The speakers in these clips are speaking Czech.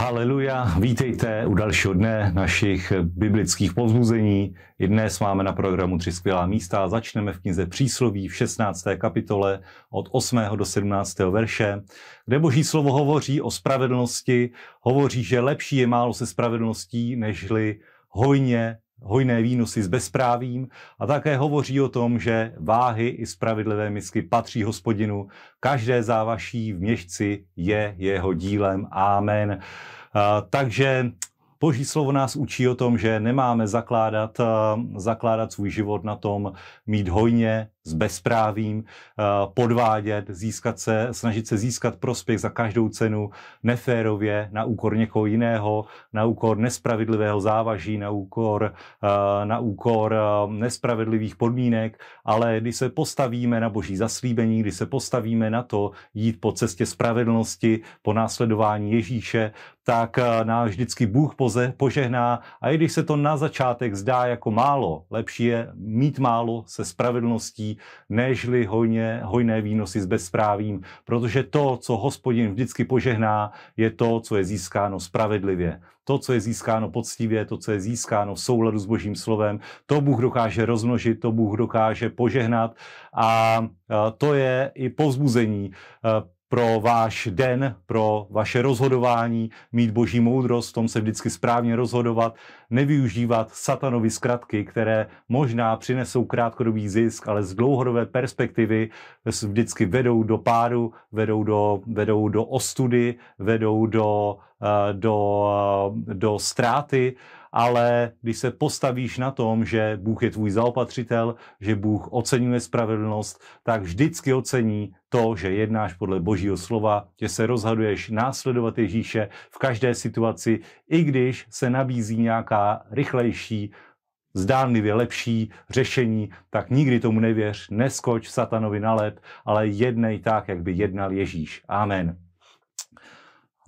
Haleluja, vítejte u dalšího dne našich biblických pozbuzení. I dnes máme na programu tři skvělá místa. Začneme v knize Přísloví v 16. kapitole od 8. do 17. verše, kde boží slovo hovoří o spravedlnosti, hovoří, že lepší je málo se spravedlností, nežli hojně hojné výnosy s bezprávím a také hovoří o tom, že váhy i spravedlivé misky patří hospodinu. Každé závaší v měšci je jeho dílem. Amen. Takže Boží slovo nás učí o tom, že nemáme zakládat, zakládat svůj život na tom mít hojně, s bezprávím, eh, podvádět, získat se, snažit se získat prospěch za každou cenu neférově na úkor někoho jiného, na úkor nespravedlivého závaží, na úkor, eh, na úkor eh, nespravedlivých podmínek, ale když se postavíme na boží zaslíbení, když se postavíme na to jít po cestě spravedlnosti, po následování Ježíše, tak nás vždycky Bůh poze, požehná. A i když se to na začátek zdá jako málo, lepší je mít málo se spravedlností, nežli hojně, hojné výnosy s bezprávím, protože to, co hospodin vždycky požehná, je to, co je získáno spravedlivě. To, co je získáno poctivě, to, co je získáno v souladu s božím slovem, to Bůh dokáže rozmnožit, to Bůh dokáže požehnat a to je i povzbuzení pro váš den, pro vaše rozhodování, mít boží moudrost, v tom se vždycky správně rozhodovat, nevyužívat satanovi zkratky, které možná přinesou krátkodobý zisk, ale z dlouhodobé perspektivy vždycky vedou do pádu, vedou do, vedou do ostudy, vedou do, eh, do, eh, do ztráty ale když se postavíš na tom, že Bůh je tvůj zaopatřitel, že Bůh oceňuje spravedlnost, tak vždycky ocení to, že jednáš podle Božího slova, že se rozhoduješ následovat Ježíše v každé situaci, i když se nabízí nějaká rychlejší, zdánlivě lepší řešení, tak nikdy tomu nevěř, neskoč satanovi na lep, ale jednej tak, jak by jednal Ježíš. Amen.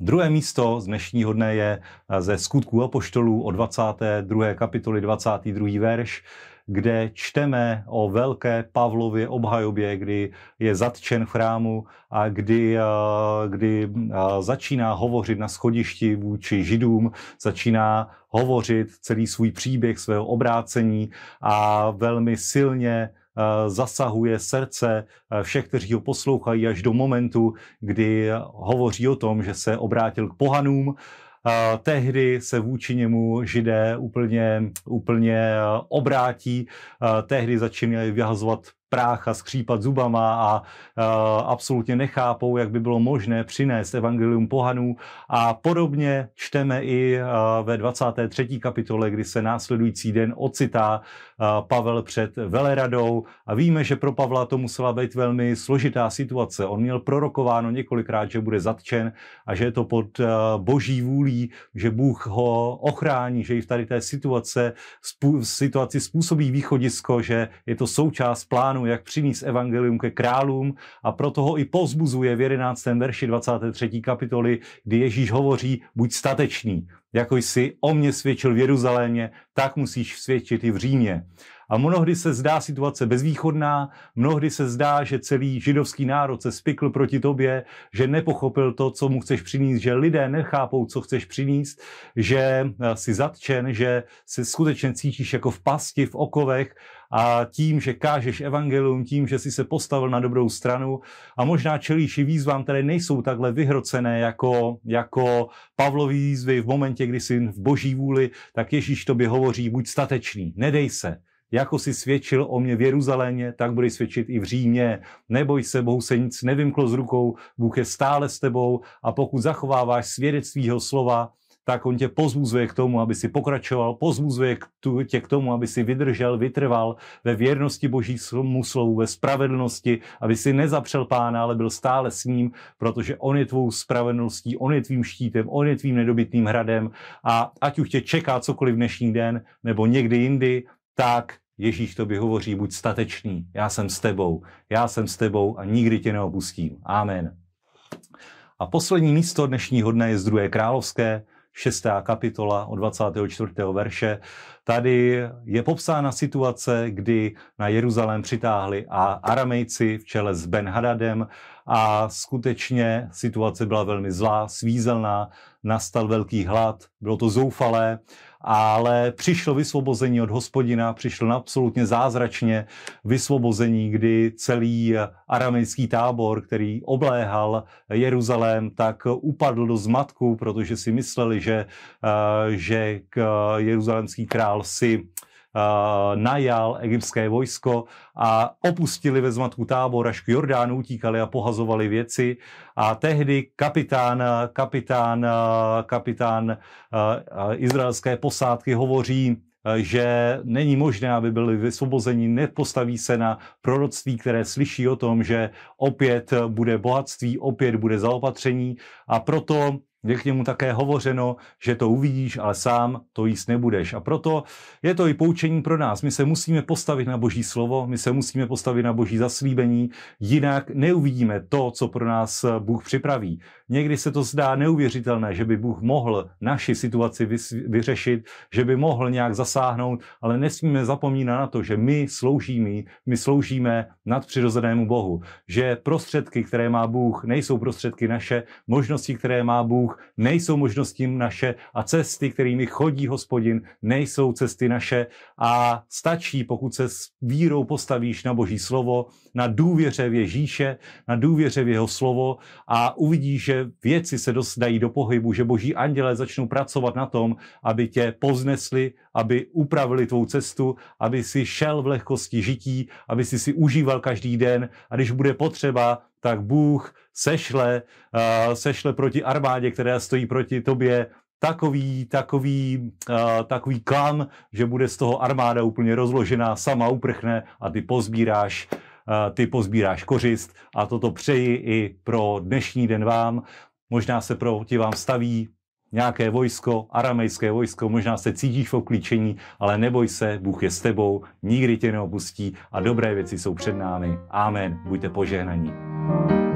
Druhé místo z dnešního dne je eh, ze skutků apoštolů o 22. kapitoli 22. verš, kde čteme o velké Pavlově obhajobě, kdy je zatčen v chrámu a kdy, eh, kdy eh, začíná hovořit na schodišti vůči židům, začíná hovořit celý svůj příběh svého obrácení a velmi silně zasahuje srdce eh, všech, kteří ho poslouchají až do momentu, kdy hovoří o tom, že se obrátil k pohanům, Uh, tehdy se vůči němu židé úplně, úplně obrátí, tehdy začínají vyhazovat prách a skřípat zubama a uh, absolutně nechápou, jak by bylo možné přinést evangelium pohanů. A podobně čteme i uh, ve 23. kapitole, kdy se následující den ocitá uh, Pavel před veleradou a víme, že pro Pavla to musela být velmi složitá situace. On měl prorokováno několikrát, že bude zatčen a že je to pod uh, boží vůlí, že Bůh ho ochrání, že i v tady té situace, spů, situaci způsobí východisko, že je to součást plánu plánu, jak přinést evangelium ke králům a proto ho i pozbuzuje v 11. verši 23. kapitoly, kdy Ježíš hovoří, buď statečný, jako jsi o mě svědčil v Jeruzalémě, tak musíš svědčit i v Římě. A mnohdy se zdá situace bezvýchodná, mnohdy se zdá, že celý židovský národ se spikl proti tobě, že nepochopil to, co mu chceš přinést, že lidé nechápou, co chceš přinést, že si zatčen, že se skutečně cítíš jako v pasti, v okovech a tím, že kážeš evangelium, tím, že si se postavil na dobrou stranu a možná čelíš i výzvám, které nejsou takhle vyhrocené jako, jako Pavlový výzvy v momentě, kdy jsi v boží vůli, tak Ježíš tobě hovoří, buď statečný, nedej se, jako si svědčil o mě v Jeruzalémě, tak budeš svědčit i v Římě. Neboj se, Bohu se nic nevymklo z rukou, Bůh je stále s tebou a pokud zachováváš svědectví jeho slova, tak on tě pozbuzuje k tomu, aby si pokračoval, pozbuzuje tě k tomu, aby si vydržel, vytrval ve věrnosti Božímu slovu, ve spravedlnosti, aby si nezapřel pána, ale byl stále s ním, protože on je tvou spravedlností, on je tvým štítem, on je tvým nedobytným hradem a ať už tě čeká cokoliv dnešní den nebo někdy jindy, tak Ježíš tobě hovoří, buď statečný, já jsem s tebou, já jsem s tebou a nikdy tě neopustím. Amen. A poslední místo dnešního dne je z druhé královské, šestá kapitola od 24. verše. Tady je popsána situace, kdy na Jeruzalém přitáhli a aramejci v čele s Ben Hadadem a skutečně situace byla velmi zlá, svízelná, nastal velký hlad, bylo to zoufalé, ale přišlo vysvobození od hospodina, přišlo absolutně zázračně vysvobození, kdy celý aramejský tábor, který obléhal Jeruzalém, tak upadl do zmatku, protože si mysleli, že, eh, že jeruzalemský král si najal egyptské vojsko a opustili ve zmatku tábor až k Jordánu, utíkali a pohazovali věci. A tehdy kapitán, kapitán, kapitán uh, izraelské posádky hovoří, že není možné, aby byli vysvobozeni, nepostaví se na proroctví, které slyší o tom, že opět bude bohatství, opět bude zaopatření a proto je k němu také hovořeno, že to uvidíš, ale sám to jíst nebudeš. A proto je to i poučení pro nás. My se musíme postavit na Boží slovo, my se musíme postavit na Boží zaslíbení, jinak neuvidíme to, co pro nás Bůh připraví. Někdy se to zdá neuvěřitelné, že by Bůh mohl naši situaci vyřešit, že by mohl nějak zasáhnout, ale nesmíme zapomínat na to, že my sloužíme, my sloužíme nadpřirozenému Bohu, že prostředky, které má Bůh, nejsou prostředky naše, možnosti, které má Bůh, nejsou možnosti naše a cesty, kterými chodí hospodin, nejsou cesty naše. A stačí, pokud se s vírou postavíš na Boží slovo, na důvěře v Ježíše, na důvěře v jeho slovo a uvidíš, že věci se dají do pohybu, že boží anděle začnou pracovat na tom, aby tě poznesli, aby upravili tvou cestu, aby si šel v lehkosti žití, aby si si užíval každý den. A když bude potřeba, tak Bůh sešle, uh, sešle proti armádě, která stojí proti tobě, takový, takový, uh, takový klam, že bude z toho armáda úplně rozložená, sama uprchne a ty pozbíráš ty pozbíráš kořist a toto přeji i pro dnešní den vám. Možná se proti vám staví nějaké vojsko, aramejské vojsko, možná se cítíš v oklíčení, ale neboj se, Bůh je s tebou, nikdy tě neopustí a dobré věci jsou před námi. Amen. Buďte požehnaní. Thank you